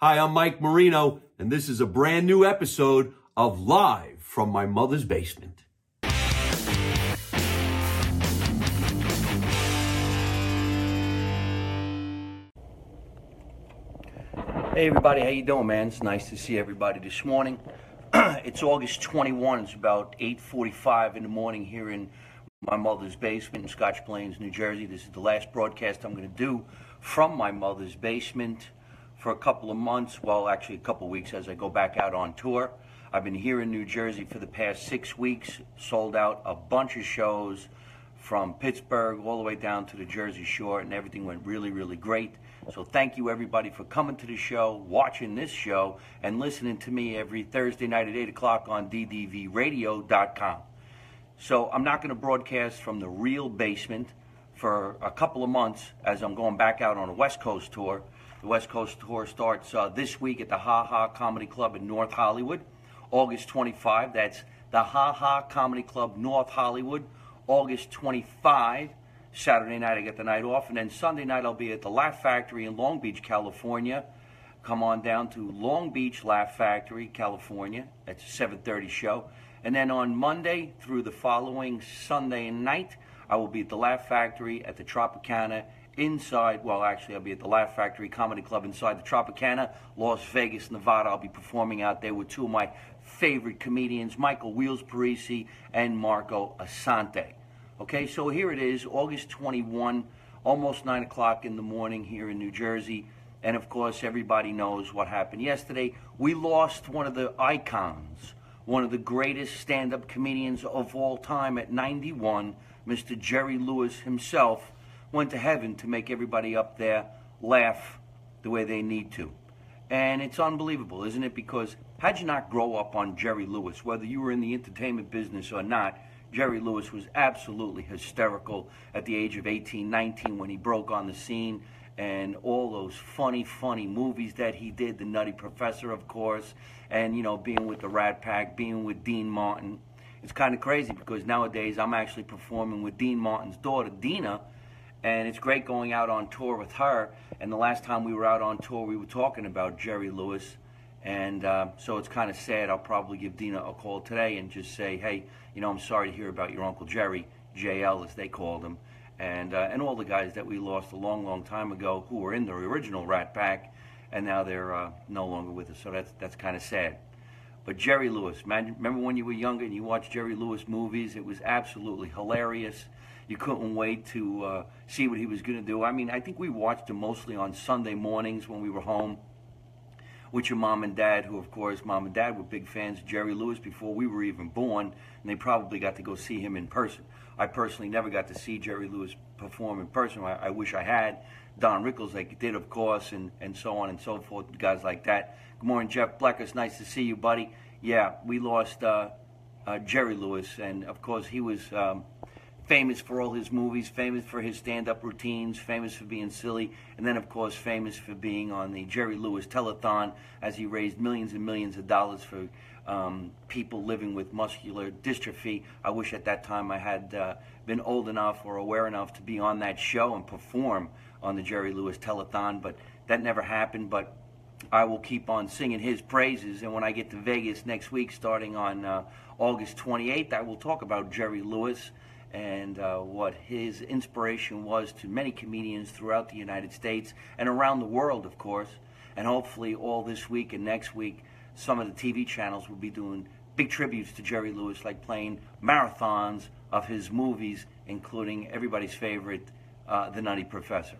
Hi, I'm Mike Marino, and this is a brand new episode of Live from My Mother's Basement. Hey everybody, how you doing, man? It's nice to see everybody this morning. it's August 21. It's about 8:45 in the morning here in my mother's basement in Scotch Plains, New Jersey. This is the last broadcast I'm going to do from my mother's basement for a couple of months, well, actually a couple of weeks as I go back out on tour. I've been here in New Jersey for the past six weeks, sold out a bunch of shows from Pittsburgh all the way down to the Jersey Shore, and everything went really, really great. So thank you everybody for coming to the show, watching this show, and listening to me every Thursday night at 8 o'clock on ddvradio.com. So I'm not going to broadcast from the real basement for a couple of months as I'm going back out on a West Coast tour. The West Coast tour starts uh, this week at the Ha Ha Comedy Club in North Hollywood, August 25. That's the Ha Ha Comedy Club, North Hollywood, August 25. Saturday night I get the night off, and then Sunday night I'll be at the Laugh Factory in Long Beach, California. Come on down to Long Beach Laugh Factory, California. That's a 7:30 show. And then on Monday through the following Sunday night, I will be at the Laugh Factory at the Tropicana inside, well, actually, I'll be at the Laugh Factory Comedy Club inside the Tropicana, Las Vegas, Nevada. I'll be performing out there with two of my favorite comedians, Michael Wheels Parisi and Marco Asante. Okay, so here it is, August 21, almost 9 o'clock in the morning here in New Jersey. And of course, everybody knows what happened yesterday. We lost one of the icons one of the greatest stand up comedians of all time at 91, Mr. Jerry Lewis himself, went to heaven to make everybody up there laugh the way they need to. And it's unbelievable, isn't it? Because had you not grow up on Jerry Lewis, whether you were in the entertainment business or not, Jerry Lewis was absolutely hysterical at the age of 18, 19 when he broke on the scene and all those funny, funny movies that he did. The Nutty Professor, of course, and you know, being with the Rat Pack, being with Dean Martin. It's kind of crazy because nowadays I'm actually performing with Dean Martin's daughter, Deana, and it's great going out on tour with her. And the last time we were out on tour, we were talking about Jerry Lewis. And uh, so it's kind of sad. I'll probably give Deana a call today and just say, hey, you know, I'm sorry to hear about your Uncle Jerry, JL as they called him and uh, and all the guys that we lost a long, long time ago who were in the original Rat Pack, and now they're uh, no longer with us. So that's that's kind of sad. But Jerry Lewis, man, remember when you were younger and you watched Jerry Lewis movies? It was absolutely hilarious. You couldn't wait to uh, see what he was going to do. I mean, I think we watched him mostly on Sunday mornings when we were home with your mom and dad, who, of course, mom and dad were big fans of Jerry Lewis before we were even born, and they probably got to go see him in person. I personally never got to see Jerry Lewis perform in person. I, I wish I had. Don Rickles, like did, of course, and, and so on and so forth, guys like that. Good morning, Jeff Blecker. It's nice to see you, buddy. Yeah, we lost uh, uh, Jerry Lewis, and of course, he was um, famous for all his movies, famous for his stand up routines, famous for being silly, and then, of course, famous for being on the Jerry Lewis telethon as he raised millions and millions of dollars for um, people living with muscular dystrophy. I wish at that time I had uh, been old enough or aware enough to be on that show and perform on the Jerry Lewis telethon, but that never happened. But I will keep on singing his praises. And when I get to Vegas next week, starting on uh, August 28th, I will talk about Jerry Lewis and uh, what his inspiration was to many comedians throughout the United States and around the world, of course. And hopefully, all this week and next week, some of the TV channels will be doing big tributes to Jerry Lewis, like playing marathons of his movies, including everybody's favorite, uh, The Nutty Professor.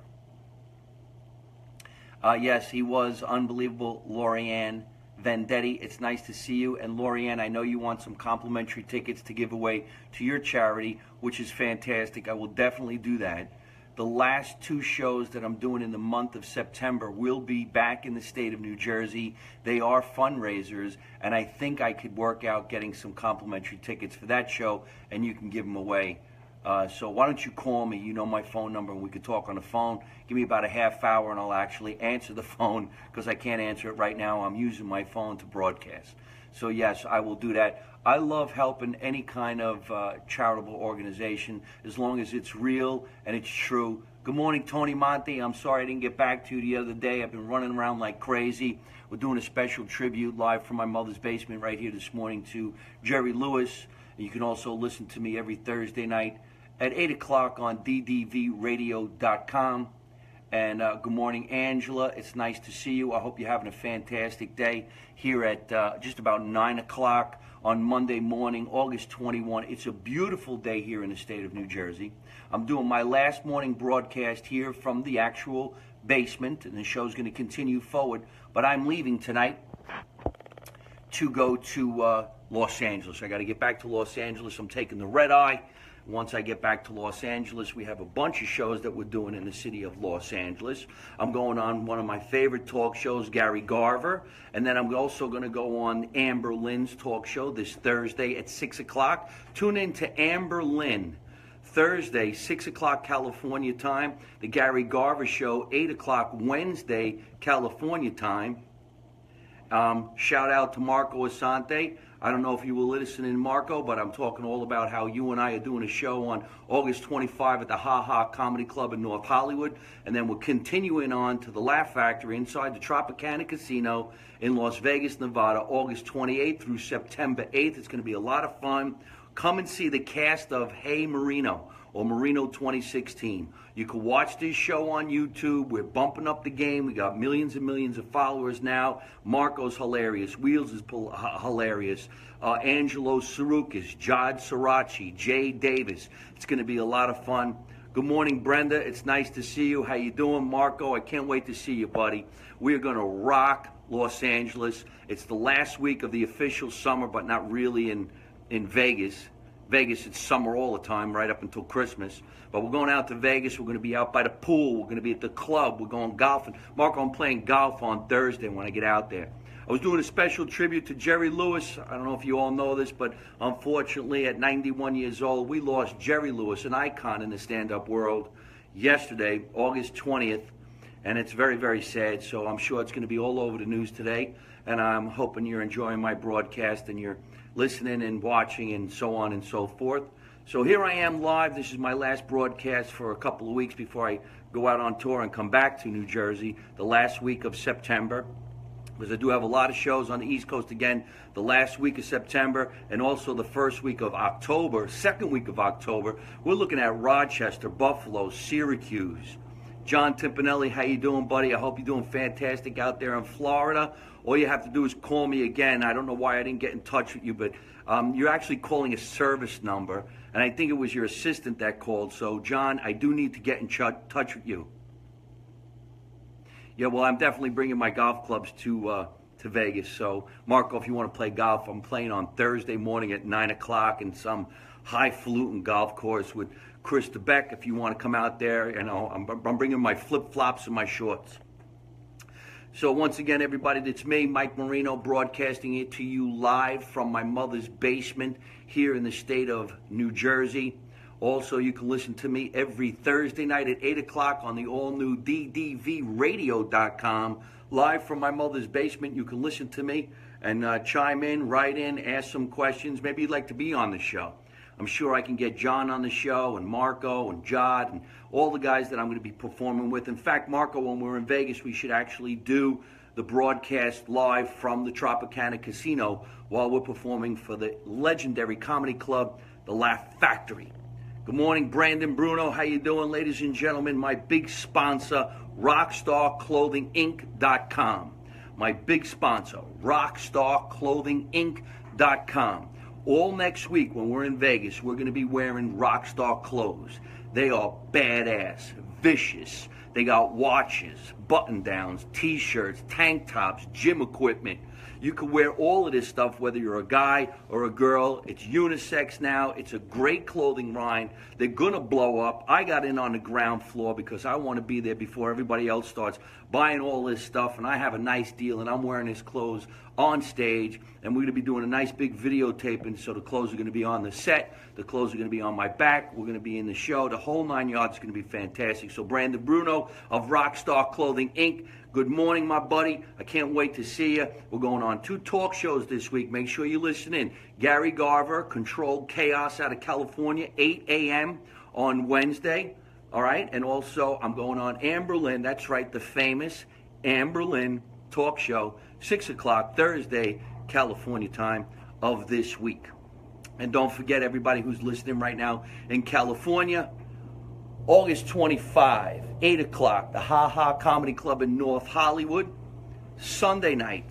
Uh, yes, he was unbelievable, Laurie Lorianne Vendetti. It's nice to see you. And Lorianne, I know you want some complimentary tickets to give away to your charity, which is fantastic. I will definitely do that. The last two shows that I'm doing in the month of September will be back in the state of New Jersey. They are fundraisers, and I think I could work out getting some complimentary tickets for that show, and you can give them away. Uh, so why don't you call me? You know my phone number, and we could talk on the phone. Give me about a half hour, and I'll actually answer the phone because I can't answer it right now. I'm using my phone to broadcast. So yes, I will do that. I love helping any kind of uh, charitable organization as long as it's real and it's true. Good morning, Tony Monte. I'm sorry I didn't get back to you the other day. I've been running around like crazy. We're doing a special tribute live from my mother's basement right here this morning to Jerry Lewis. You can also listen to me every Thursday night at 8 o'clock on ddvradio.com. And uh, good morning, Angela. It's nice to see you. I hope you're having a fantastic day here at uh, just about 9 o'clock on Monday morning, August 21. It's a beautiful day here in the state of New Jersey. I'm doing my last morning broadcast here from the actual basement, and the show's going to continue forward. But I'm leaving tonight to go to uh, Los Angeles. I got to get back to Los Angeles. I'm taking the red eye. Once I get back to Los Angeles, we have a bunch of shows that we're doing in the city of Los Angeles. I'm going on one of my favorite talk shows, Gary Garver, and then I'm also going to go on Amber Lynn's talk show this Thursday at 6 o'clock. Tune in to Amber Lynn. Thursday, 6 o'clock California time. The Gary Garver Show, 8 o'clock Wednesday, California time. Um, shout out to Marco Asante. I don't know if you were listening, in Marco, but I'm talking all about how you and I are doing a show on August 25 at the Ha Ha Comedy Club in North Hollywood. And then we're continuing on to the Laugh Factory inside the Tropicana Casino in Las Vegas, Nevada, August 28th through September 8th. It's going to be a lot of fun. Come and see the cast of Hey Marino or Marino 2016. You can watch this show on YouTube. We're bumping up the game. We got millions and millions of followers now. Marco's hilarious. Wheels is hilarious. Uh, Angelo Sarukis, Jod Sirachi, Jay Davis. It's going to be a lot of fun. Good morning, Brenda. It's nice to see you. How you doing, Marco? I can't wait to see you, buddy. We're going to rock Los Angeles. It's the last week of the official summer, but not really in in Vegas. Vegas, it's summer all the time, right up until Christmas. But we're going out to Vegas. We're going to be out by the pool. We're going to be at the club. We're going golfing. Marco, I'm playing golf on Thursday when I get out there. I was doing a special tribute to Jerry Lewis. I don't know if you all know this, but unfortunately, at 91 years old, we lost Jerry Lewis, an icon in the stand up world, yesterday, August 20th. And it's very, very sad. So I'm sure it's going to be all over the news today. And I'm hoping you're enjoying my broadcast and you're listening and watching and so on and so forth. So here I am live. This is my last broadcast for a couple of weeks before I go out on tour and come back to New Jersey the last week of September. Because I do have a lot of shows on the East Coast again the last week of September and also the first week of October, second week of October. We're looking at Rochester, Buffalo, Syracuse. John Timpanelli, how you doing, buddy? I hope you're doing fantastic out there in Florida all you have to do is call me again. I don't know why I didn't get in touch with you, but um, you're actually calling a service number, and I think it was your assistant that called. So, John, I do need to get in ch- touch with you. Yeah, well, I'm definitely bringing my golf clubs to uh, to Vegas. So, Marco, if you want to play golf, I'm playing on Thursday morning at nine o'clock in some highfalutin golf course with Chris DeBeck. If you want to come out there, you know, I'm, I'm bringing my flip flops and my shorts. So, once again, everybody, it's me, Mike Marino, broadcasting it to you live from my mother's basement here in the state of New Jersey. Also, you can listen to me every Thursday night at 8 o'clock on the all new DDVRadio.com. Live from my mother's basement, you can listen to me and uh, chime in, write in, ask some questions. Maybe you'd like to be on the show. I'm sure I can get John on the show and Marco and Jod and all the guys that I'm going to be performing with. In fact, Marco, when we're in Vegas, we should actually do the broadcast live from the Tropicana Casino while we're performing for the legendary comedy club, The Laugh Factory. Good morning, Brandon Bruno. How you doing, ladies and gentlemen? My big sponsor, RockstarClothingInc.com. My big sponsor, RockstarClothingInc.com. All next week when we're in Vegas, we're going to be wearing Rockstar clothes. They are badass, vicious. They got watches, button downs, t shirts, tank tops, gym equipment. You can wear all of this stuff whether you're a guy or a girl. It's unisex now. It's a great clothing line. They're going to blow up. I got in on the ground floor because I want to be there before everybody else starts buying all this stuff. And I have a nice deal and I'm wearing his clothes on stage, and we're going to be doing a nice big videotaping. So the clothes are going to be on the set, the clothes are going to be on my back, we're going to be in the show. The whole nine yards is going to be fantastic. So Brandon Bruno of Rockstar Clothing Inc. Good morning, my buddy. I can't wait to see you. We're going on two talk shows this week. Make sure you listen in. Gary Garver, Controlled Chaos out of California, 8 a.m. on Wednesday. All right. And also, I'm going on Amberlynn. That's right, the famous Amberlynn talk show, 6 o'clock Thursday, California time of this week. And don't forget, everybody who's listening right now in California, August 25, 8 o'clock, the Ha Ha Comedy Club in North Hollywood. Sunday night,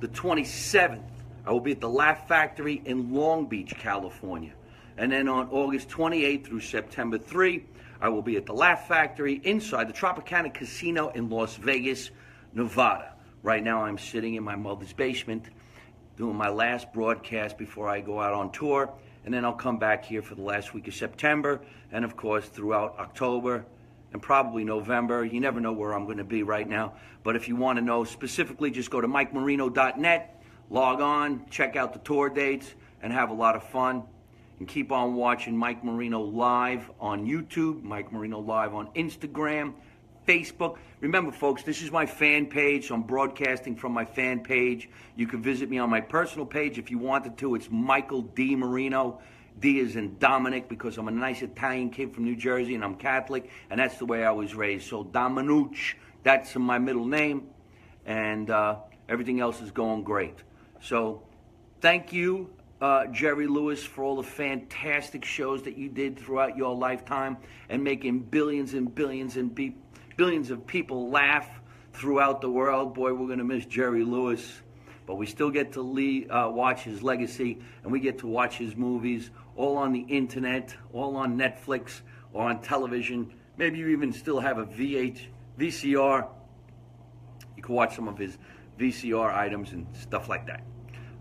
the 27th, I will be at the Laugh Factory in Long Beach, California. And then on August 28th through September 3, I will be at the Laugh Factory inside the Tropicana Casino in Las Vegas, Nevada. Right now, I'm sitting in my mother's basement doing my last broadcast before I go out on tour. And then I'll come back here for the last week of September. And of course, throughout October and probably November. You never know where I'm going to be right now. But if you want to know specifically, just go to MikeMarino.net, log on, check out the tour dates, and have a lot of fun. And keep on watching Mike Marino live on YouTube, Mike Marino live on Instagram, Facebook. Remember, folks, this is my fan page, so I'm broadcasting from my fan page. You can visit me on my personal page if you wanted to. It's Michael D. Marino. D is in Dominic because I'm a nice Italian kid from New Jersey and I'm Catholic, and that's the way I was raised. So Dominucci, that's my middle name, and uh, everything else is going great. So thank you, uh, Jerry Lewis, for all the fantastic shows that you did throughout your lifetime and making billions and billions and be- billions of people laugh throughout the world. Boy, we're going to miss Jerry Lewis. But we still get to lead, uh, watch his legacy, and we get to watch his movies all on the internet, all on Netflix, or on television. Maybe you even still have a VH, VCR. You can watch some of his VCR items and stuff like that.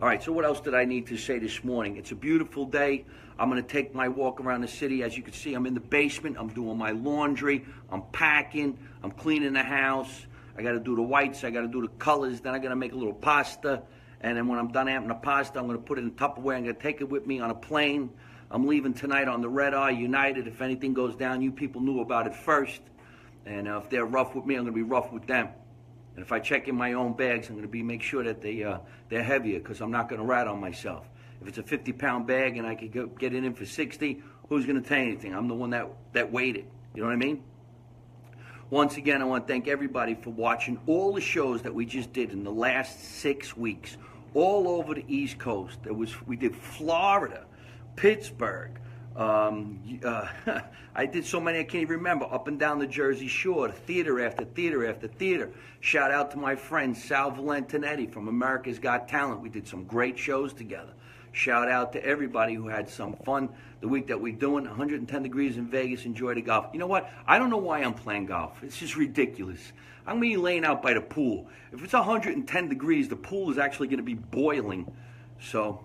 All right, so what else did I need to say this morning? It's a beautiful day. I'm going to take my walk around the city. As you can see, I'm in the basement. I'm doing my laundry. I'm packing. I'm cleaning the house. I got to do the whites. I got to do the colors. Then I got to make a little pasta. And then when I'm done having the pasta, I'm going to put it in Tupperware. I'm going to take it with me on a plane. I'm leaving tonight on the Red Eye United. If anything goes down, you people knew about it first. And uh, if they're rough with me, I'm going to be rough with them. And if I check in my own bags, I'm going to be make sure that they uh, they're heavier because I'm not going to rat on myself. If it's a 50 pound bag and I could go, get it in for 60, who's going to tell anything? I'm the one that that weighed it. You know what I mean? Once again, I want to thank everybody for watching all the shows that we just did in the last six weeks, all over the East Coast. There was we did Florida, Pittsburgh. Um, uh, I did so many I can't even remember. Up and down the Jersey Shore, theater after theater after theater. Shout out to my friend Sal Valentinetti from America's Got Talent. We did some great shows together. Shout out to everybody who had some fun the week that we're doing 110 degrees in Vegas. Enjoy the golf. You know what? I don't know why I'm playing golf. It's just ridiculous. I'm going to be laying out by the pool. If it's 110 degrees, the pool is actually going to be boiling. So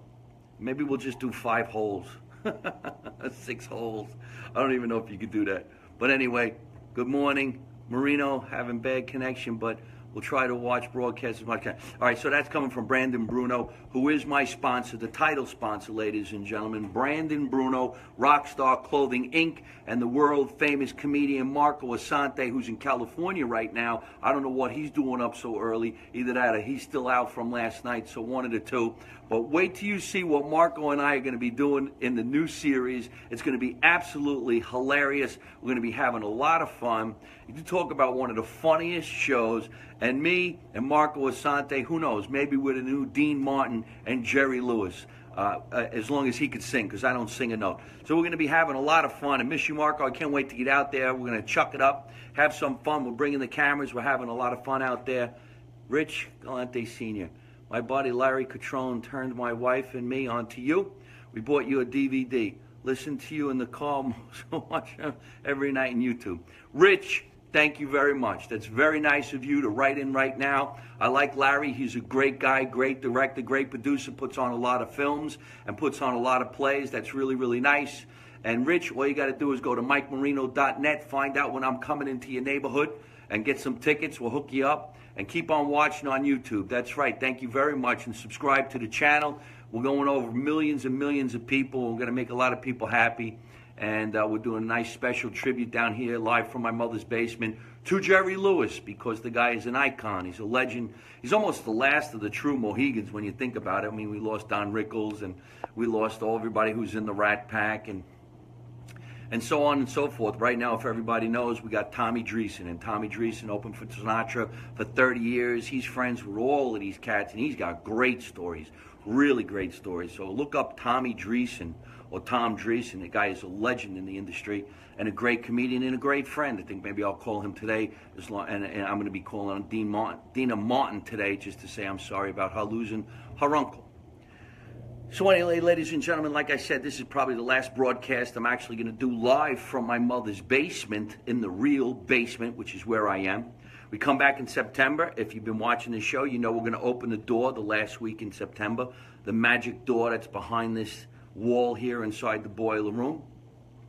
maybe we'll just do five holes, six holes. I don't even know if you could do that. But anyway, good morning. Marino having bad connection, but We'll try to watch broadcasts as much as All right, so that's coming from Brandon Bruno, who is my sponsor, the title sponsor, ladies and gentlemen. Brandon Bruno, Rockstar Clothing Inc., and the world famous comedian Marco Asante, who's in California right now. I don't know what he's doing up so early. Either that or he's still out from last night, so one of the two. But wait till you see what Marco and I are going to be doing in the new series. It's going to be absolutely hilarious. We're going to be having a lot of fun. You talk about one of the funniest shows and me and Marco Asante, who knows, maybe with a new Dean Martin and Jerry Lewis. Uh, uh, as long as he could sing, because I don't sing a note. So we're going to be having a lot of fun. And miss you, Marco. I can't wait to get out there. We're going to chuck it up, have some fun. We're bringing the cameras. We're having a lot of fun out there. Rich Galante Sr., my buddy Larry Catrone turned my wife and me onto you. We bought you a DVD. Listen to you in the car so much every night on YouTube. Rich Thank you very much. That's very nice of you to write in right now. I like Larry. He's a great guy, great director, great producer, puts on a lot of films and puts on a lot of plays. That's really, really nice. And Rich, all you got to do is go to MikeMarino.net, find out when I'm coming into your neighborhood, and get some tickets. We'll hook you up. And keep on watching on YouTube. That's right. Thank you very much. And subscribe to the channel. We're going over millions and millions of people. We're going to make a lot of people happy and uh, we're doing a nice special tribute down here live from my mother's basement to Jerry Lewis because the guy is an icon. He's a legend. He's almost the last of the true Mohegans when you think about it. I mean, we lost Don Rickles and we lost all everybody who's in the Rat Pack and and so on and so forth. Right now, if everybody knows, we got Tommy Dreesen, and Tommy Dreesen opened for Sinatra for 30 years. He's friends with all of these cats, and he's got great stories, really great stories. So look up Tommy Dreesen or Tom Dreesen. The guy is a legend in the industry and a great comedian and a great friend. I think maybe I'll call him today, as long, and, and I'm going to be calling on Dean Martin, Deana Martin today just to say I'm sorry about her losing her uncle. So anyway, ladies and gentlemen, like I said, this is probably the last broadcast I'm actually going to do live from my mother's basement in the real basement, which is where I am. We come back in September. If you've been watching the show, you know we're going to open the door the last week in September, the magic door that's behind this wall here inside the boiler room.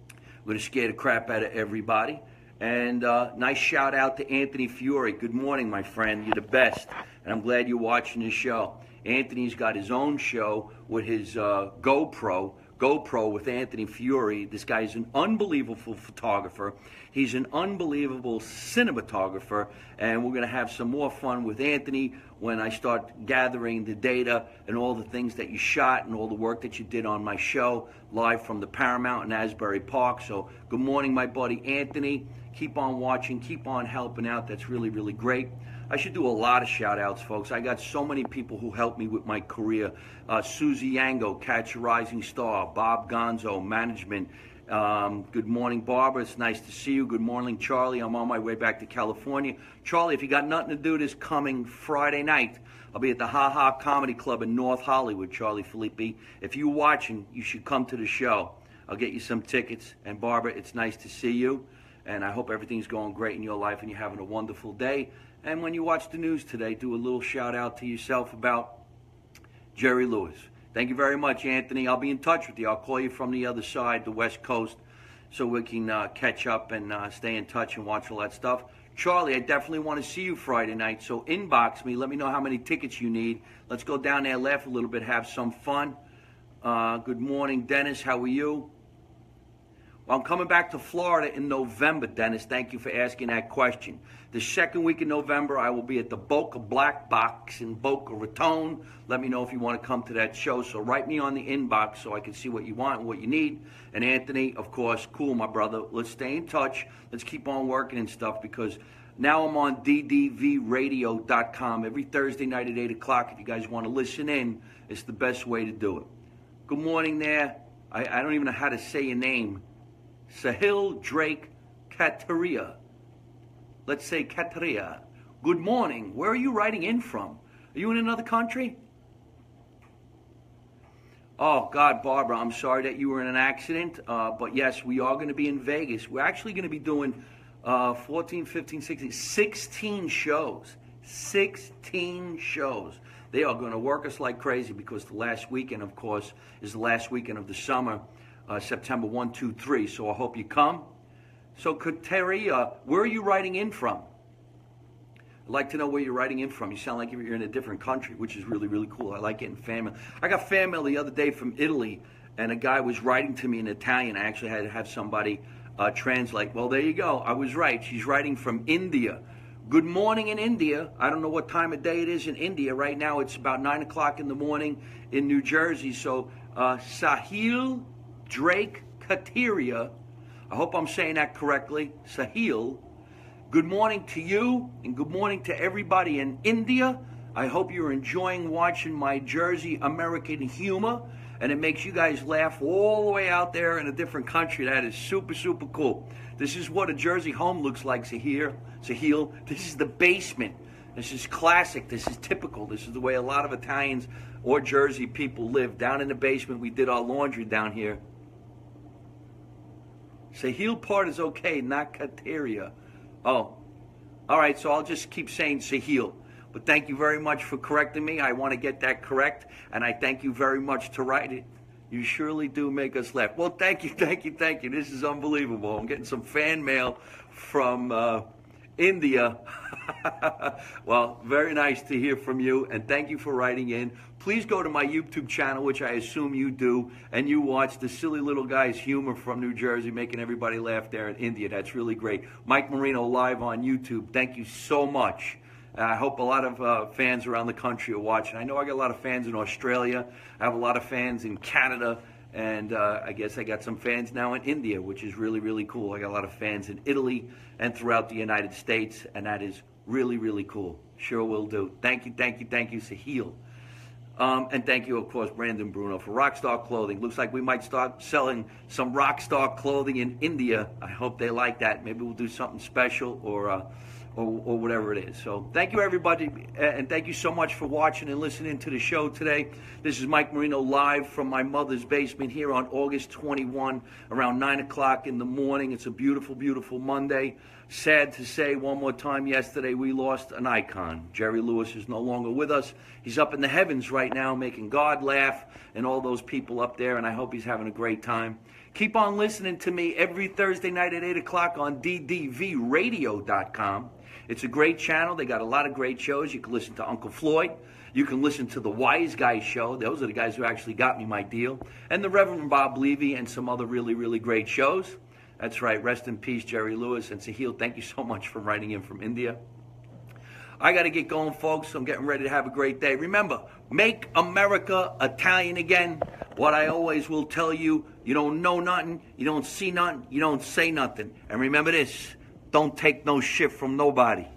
I'm going to scare the crap out of everybody. And uh, nice shout out to Anthony Fiore. Good morning, my friend. You're the best. And I'm glad you're watching this show. Anthony's got his own show with his uh, GoPro, GoPro with Anthony Fiore. This guy is an unbelievable photographer. He's an unbelievable cinematographer, and we're going to have some more fun with Anthony when I start gathering the data and all the things that you shot and all the work that you did on my show live from the Paramount in Asbury Park. So, good morning, my buddy Anthony. Keep on watching, keep on helping out. That's really, really great. I should do a lot of shout outs, folks. I got so many people who helped me with my career. Uh, Susie Yango, Catch a Rising Star, Bob Gonzo, Management. Um, good morning, Barbara. It's nice to see you. Good morning, Charlie. I'm on my way back to California. Charlie, if you got nothing to do this coming Friday night, I'll be at the Ha Ha Comedy Club in North Hollywood, Charlie Filippi. If you're watching, you should come to the show. I'll get you some tickets. And Barbara, it's nice to see you. And I hope everything's going great in your life and you're having a wonderful day. And when you watch the news today, do a little shout out to yourself about Jerry Lewis. Thank you very much, Anthony. I'll be in touch with you. I'll call you from the other side, the West Coast, so we can uh, catch up and uh, stay in touch and watch all that stuff. Charlie, I definitely want to see you Friday night, so inbox me. Let me know how many tickets you need. Let's go down there, laugh a little bit, have some fun. Uh, good morning, Dennis. How are you? Well, I'm coming back to Florida in November, Dennis. Thank you for asking that question. The second week in November, I will be at the Boca Black Box in Boca Raton. Let me know if you want to come to that show. So write me on the inbox so I can see what you want and what you need. And Anthony, of course, cool, my brother. Let's stay in touch. Let's keep on working and stuff because now I'm on ddvradio.com every Thursday night at 8 o'clock. If you guys want to listen in, it's the best way to do it. Good morning there. I, I don't even know how to say your name. Sahil Drake Kataria. Let's say Kataria. Good morning. Where are you writing in from? Are you in another country? Oh, God, Barbara, I'm sorry that you were in an accident. Uh, but yes, we are going to be in Vegas. We're actually going to be doing uh, 14, 15, 16, 16 shows. 16 shows. They are going to work us like crazy because the last weekend, of course, is the last weekend of the summer uh, September 1, 2, 3. So I hope you come. So, Kateri, uh, where are you writing in from? I'd like to know where you're writing in from. You sound like you're in a different country, which is really, really cool. I like getting fan mail. I got fan mail the other day from Italy, and a guy was writing to me in Italian. I actually had to have somebody uh, translate. Well, there you go. I was right. She's writing from India. Good morning in India. I don't know what time of day it is in India. Right now, it's about 9 o'clock in the morning in New Jersey. So, uh, Sahil Drake Kateria. I hope I'm saying that correctly. Sahil. Good morning to you and good morning to everybody in India. I hope you're enjoying watching my Jersey American humor and it makes you guys laugh all the way out there in a different country. That is super, super cool. This is what a Jersey home looks like, Sahil. Sahil. This is the basement. This is classic. This is typical. This is the way a lot of Italians or Jersey people live. Down in the basement, we did our laundry down here. Sahil part is okay, not Kateria. Oh, all right, so I'll just keep saying Sahil. But thank you very much for correcting me. I want to get that correct, and I thank you very much to write it. You surely do make us laugh. Well, thank you, thank you, thank you. This is unbelievable. I'm getting some fan mail from uh, India. well, very nice to hear from you, and thank you for writing in. Please go to my YouTube channel, which I assume you do, and you watch the silly little guy's humor from New Jersey, making everybody laugh there in India. That's really great. Mike Marino live on YouTube. Thank you so much. I hope a lot of uh, fans around the country are watching. I know I got a lot of fans in Australia. I have a lot of fans in Canada And uh, I guess I got some fans now in India, which is really, really cool. I got a lot of fans in Italy and throughout the United States, and that is really, really cool. Sure will do. Thank you, thank you, thank you, Sahil. Um, and thank you, of course, Brandon Bruno for Rockstar Clothing. Looks like we might start selling some Rockstar clothing in India. I hope they like that. Maybe we'll do something special or. Uh, or, or whatever it is. So thank you, everybody, and thank you so much for watching and listening to the show today. This is Mike Marino live from my mother's basement here on August 21, around 9 o'clock in the morning. It's a beautiful, beautiful Monday. Sad to say one more time, yesterday we lost an icon. Jerry Lewis is no longer with us. He's up in the heavens right now making God laugh and all those people up there, and I hope he's having a great time. Keep on listening to me every Thursday night at 8 o'clock on ddvradio.com. It's a great channel. They got a lot of great shows. You can listen to Uncle Floyd. You can listen to the Wise Guys show. Those are the guys who actually got me my deal. And the Reverend Bob Levy and some other really, really great shows. That's right. Rest in peace, Jerry Lewis. And Sahil, thank you so much for writing in from India. I got to get going, folks. I'm getting ready to have a great day. Remember, make America Italian again. What I always will tell you, you don't know nothing, you don't see nothing, you don't say nothing. And remember this don't take no shit from nobody.